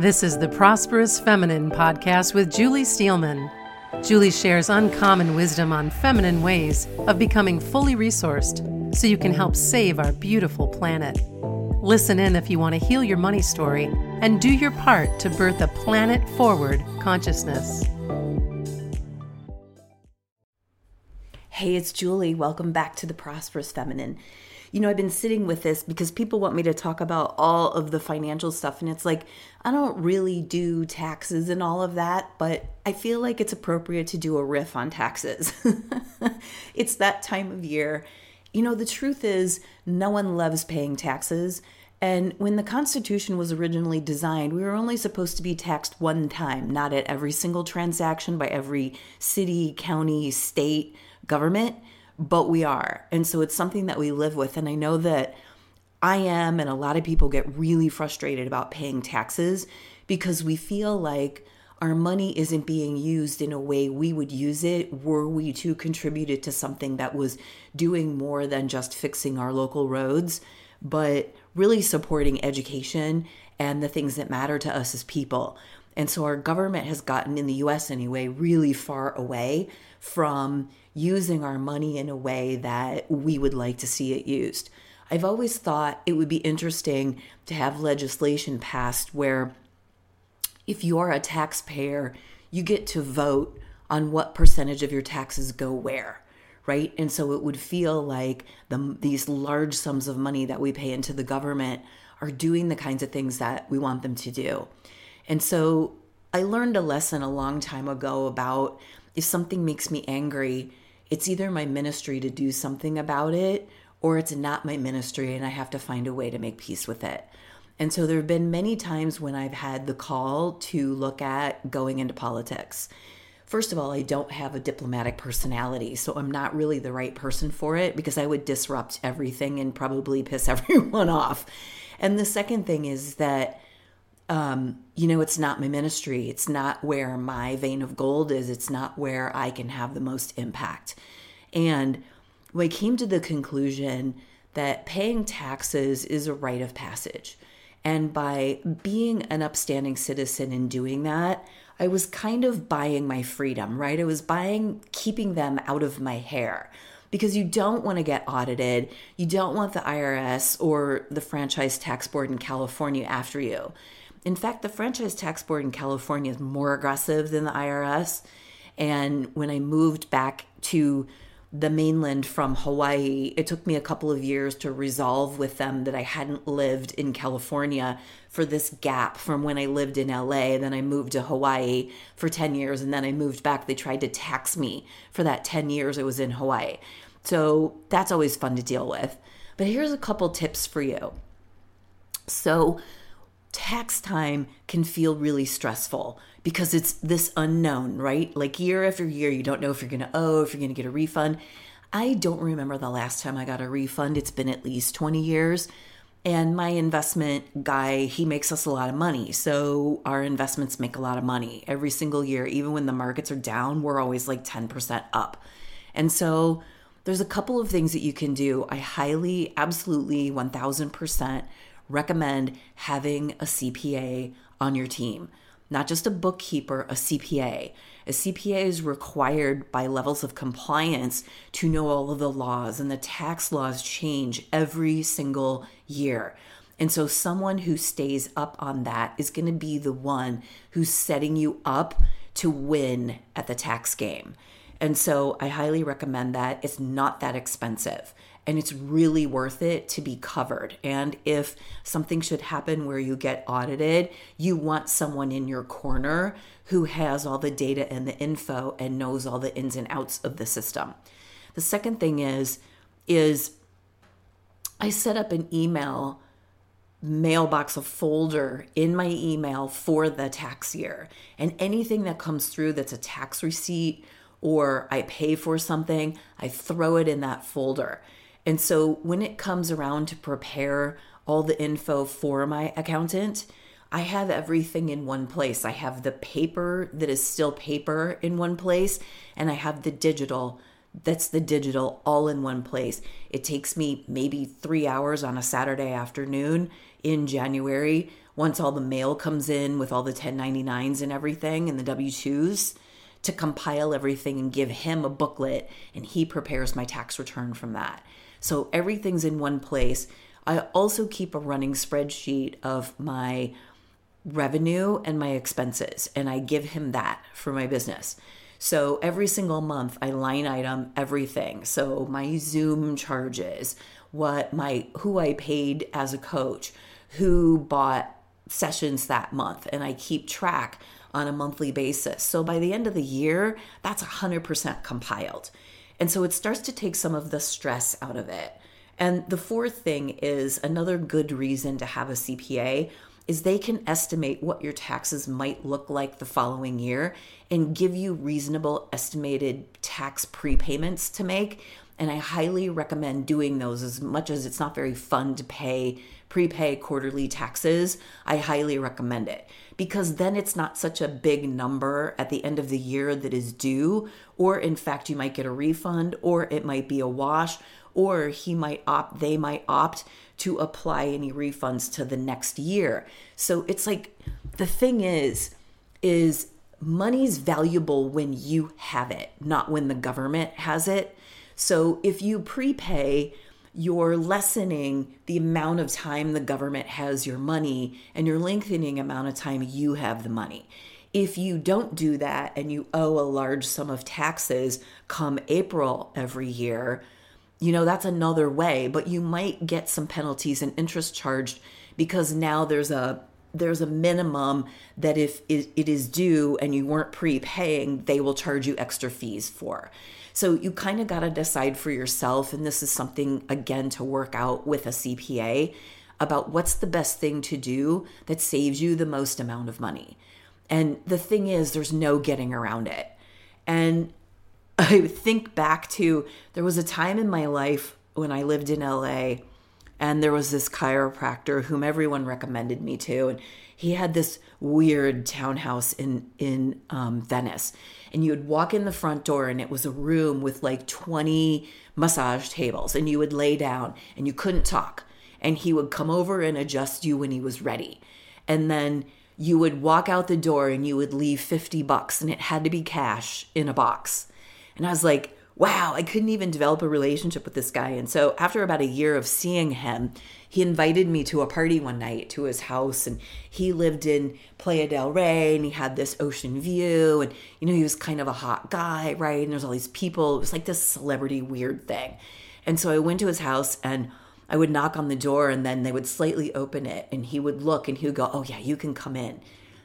This is the Prosperous Feminine podcast with Julie Steelman. Julie shares uncommon wisdom on feminine ways of becoming fully resourced so you can help save our beautiful planet. Listen in if you want to heal your money story and do your part to birth a planet forward consciousness. Hey, it's Julie. Welcome back to the Prosperous Feminine you know, I've been sitting with this because people want me to talk about all of the financial stuff. And it's like, I don't really do taxes and all of that, but I feel like it's appropriate to do a riff on taxes. it's that time of year. You know, the truth is, no one loves paying taxes. And when the Constitution was originally designed, we were only supposed to be taxed one time, not at every single transaction by every city, county, state, government but we are. And so it's something that we live with. And I know that I am, and a lot of people get really frustrated about paying taxes because we feel like our money isn't being used in a way we would use it were we to contribute it to something that was doing more than just fixing our local roads, but really supporting education and the things that matter to us as people. And so our government has gotten, in the US anyway, really far away from using our money in a way that we would like to see it used. I've always thought it would be interesting to have legislation passed where if you're a taxpayer, you get to vote on what percentage of your taxes go where, right? And so it would feel like the, these large sums of money that we pay into the government are doing the kinds of things that we want them to do. And so I learned a lesson a long time ago about if something makes me angry, it's either my ministry to do something about it or it's not my ministry and I have to find a way to make peace with it. And so there have been many times when I've had the call to look at going into politics. First of all, I don't have a diplomatic personality, so I'm not really the right person for it because I would disrupt everything and probably piss everyone off. And the second thing is that um, you know, it's not my ministry. It's not where my vein of gold is. It's not where I can have the most impact. And we came to the conclusion that paying taxes is a rite of passage. And by being an upstanding citizen and doing that, I was kind of buying my freedom, right? I was buying, keeping them out of my hair because you don't want to get audited. You don't want the IRS or the franchise tax board in California after you. In fact, the franchise tax board in California is more aggressive than the IRS. And when I moved back to the mainland from Hawaii, it took me a couple of years to resolve with them that I hadn't lived in California for this gap from when I lived in LA. Then I moved to Hawaii for 10 years and then I moved back. They tried to tax me for that 10 years I was in Hawaii. So that's always fun to deal with. But here's a couple tips for you. So, tax time can feel really stressful because it's this unknown, right? Like year after year, you don't know if you're going to owe, if you're going to get a refund. I don't remember the last time I got a refund. It's been at least 20 years. And my investment guy, he makes us a lot of money. So our investments make a lot of money every single year. Even when the markets are down, we're always like 10% up. And so there's a couple of things that you can do. I highly, absolutely, 1000% recommend having a CPA on your team, not just a bookkeeper, a CPA. A CPA is required by levels of compliance to know all of the laws, and the tax laws change every single year. And so, someone who stays up on that is going to be the one who's setting you up to win at the tax game. And so, I highly recommend that. It's not that expensive and it's really worth it to be covered. And if something should happen where you get audited, you want someone in your corner who has all the data and the info and knows all the ins and outs of the system. The second thing is is I set up an email mailbox a folder in my email for the tax year and anything that comes through that's a tax receipt or I pay for something, I throw it in that folder. And so when it comes around to prepare all the info for my accountant, I have everything in one place. I have the paper that is still paper in one place, and I have the digital that's the digital all in one place. It takes me maybe three hours on a Saturday afternoon. in January once all the mail comes in with all the 1099s and everything and the W 2s to compile everything and give him a booklet and he prepares my tax return from that. So everything's in one place. I also keep a running spreadsheet of my revenue and my expenses and I give him that for my business. So every single month I line item everything. So my Zoom charges, what my who I paid as a coach, who bought sessions that month and I keep track on a monthly basis. So by the end of the year, that's 100% compiled. And so it starts to take some of the stress out of it. And the fourth thing is another good reason to have a CPA is they can estimate what your taxes might look like the following year and give you reasonable estimated tax prepayments to make. And I highly recommend doing those as much as it's not very fun to pay prepay quarterly taxes. I highly recommend it because then it's not such a big number at the end of the year that is due, or in fact, you might get a refund, or it might be a wash, or he might opt, they might opt to apply any refunds to the next year. So it's like the thing is, is money's valuable when you have it, not when the government has it. So if you prepay, you're lessening the amount of time the government has your money and you're lengthening amount of time you have the money. If you don't do that and you owe a large sum of taxes come April every year, you know, that's another way, but you might get some penalties and interest charged because now there's a there's a minimum that if it is due and you weren't prepaying, they will charge you extra fees for. So you kind of got to decide for yourself. And this is something, again, to work out with a CPA about what's the best thing to do that saves you the most amount of money. And the thing is, there's no getting around it. And I think back to there was a time in my life when I lived in LA and there was this chiropractor whom everyone recommended me to and he had this weird townhouse in in um, Venice. And you would walk in the front door and it was a room with like 20 massage tables and you would lay down and you couldn't talk. And he would come over and adjust you when he was ready. And then you would walk out the door and you would leave 50 bucks and it had to be cash in a box and i was like wow i couldn't even develop a relationship with this guy and so after about a year of seeing him he invited me to a party one night to his house and he lived in Playa del Rey and he had this ocean view and you know he was kind of a hot guy, right? And there's all these people. It was like this celebrity weird thing. And so I went to his house and I would knock on the door and then they would slightly open it and he would look and he would go, "Oh yeah, you can come in."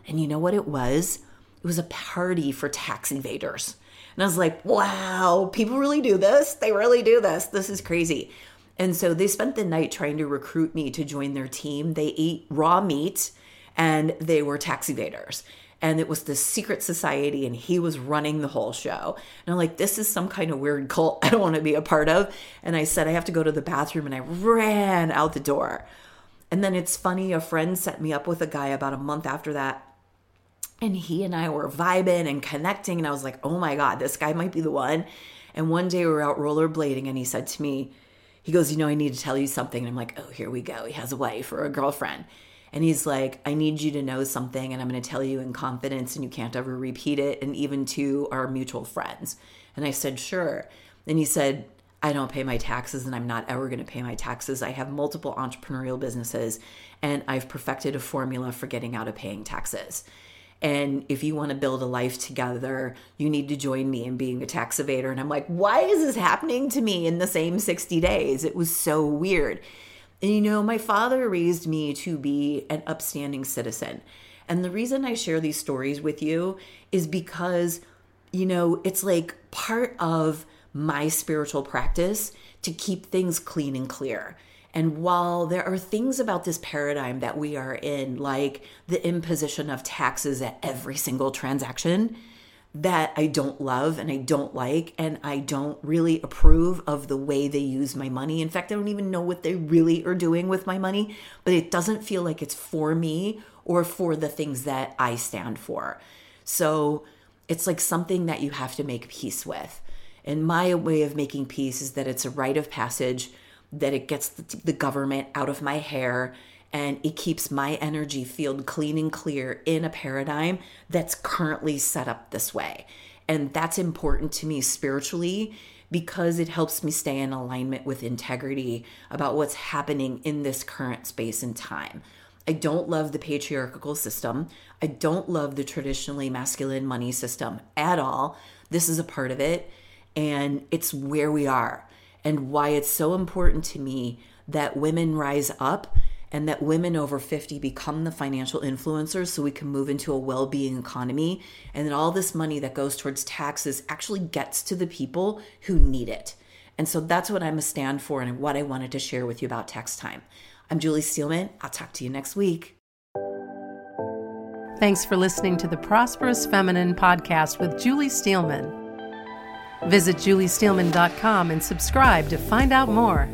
And you know what it was? It was a party for tax evaders. And I was like, wow, people really do this. They really do this. This is crazy. And so they spent the night trying to recruit me to join their team. They ate raw meat and they were tax evaders. And it was the secret society, and he was running the whole show. And I'm like, this is some kind of weird cult I don't want to be a part of. And I said, I have to go to the bathroom. And I ran out the door. And then it's funny, a friend set me up with a guy about a month after that. And he and I were vibing and connecting. And I was like, oh my God, this guy might be the one. And one day we were out rollerblading, and he said to me, he goes, You know, I need to tell you something. And I'm like, Oh, here we go. He has a wife or a girlfriend. And he's like, I need you to know something, and I'm going to tell you in confidence, and you can't ever repeat it, and even to our mutual friends. And I said, Sure. And he said, I don't pay my taxes, and I'm not ever going to pay my taxes. I have multiple entrepreneurial businesses, and I've perfected a formula for getting out of paying taxes. And if you want to build a life together, you need to join me in being a tax evader. And I'm like, why is this happening to me in the same 60 days? It was so weird. And you know, my father raised me to be an upstanding citizen. And the reason I share these stories with you is because, you know, it's like part of my spiritual practice to keep things clean and clear. And while there are things about this paradigm that we are in, like the imposition of taxes at every single transaction, that I don't love and I don't like, and I don't really approve of the way they use my money. In fact, I don't even know what they really are doing with my money, but it doesn't feel like it's for me or for the things that I stand for. So it's like something that you have to make peace with. And my way of making peace is that it's a rite of passage that it gets the, government out of my hair and it keeps my energy field clean and clear in a paradigm that's currently set up this way. And that's important to me spiritually because it helps me stay in alignment with integrity about what's happening in this current space and time. I don't love the patriarchal system. I don't love the traditionally masculine money system at all. This is a part of it, and it's where we are, and why it's so important to me that women rise up and that women over 50 become the financial influencers so we can move into a well being economy. And that all this money that goes towards taxes actually gets to the people who need it. And so that's what I'm a stand for and what I wanted to share with you about tax time. I'm Julie Steelman. I'll talk to you next week. Thanks for listening to the Prosperous Feminine podcast with Julie Steelman. Visit juliesteelman.com and subscribe to find out more.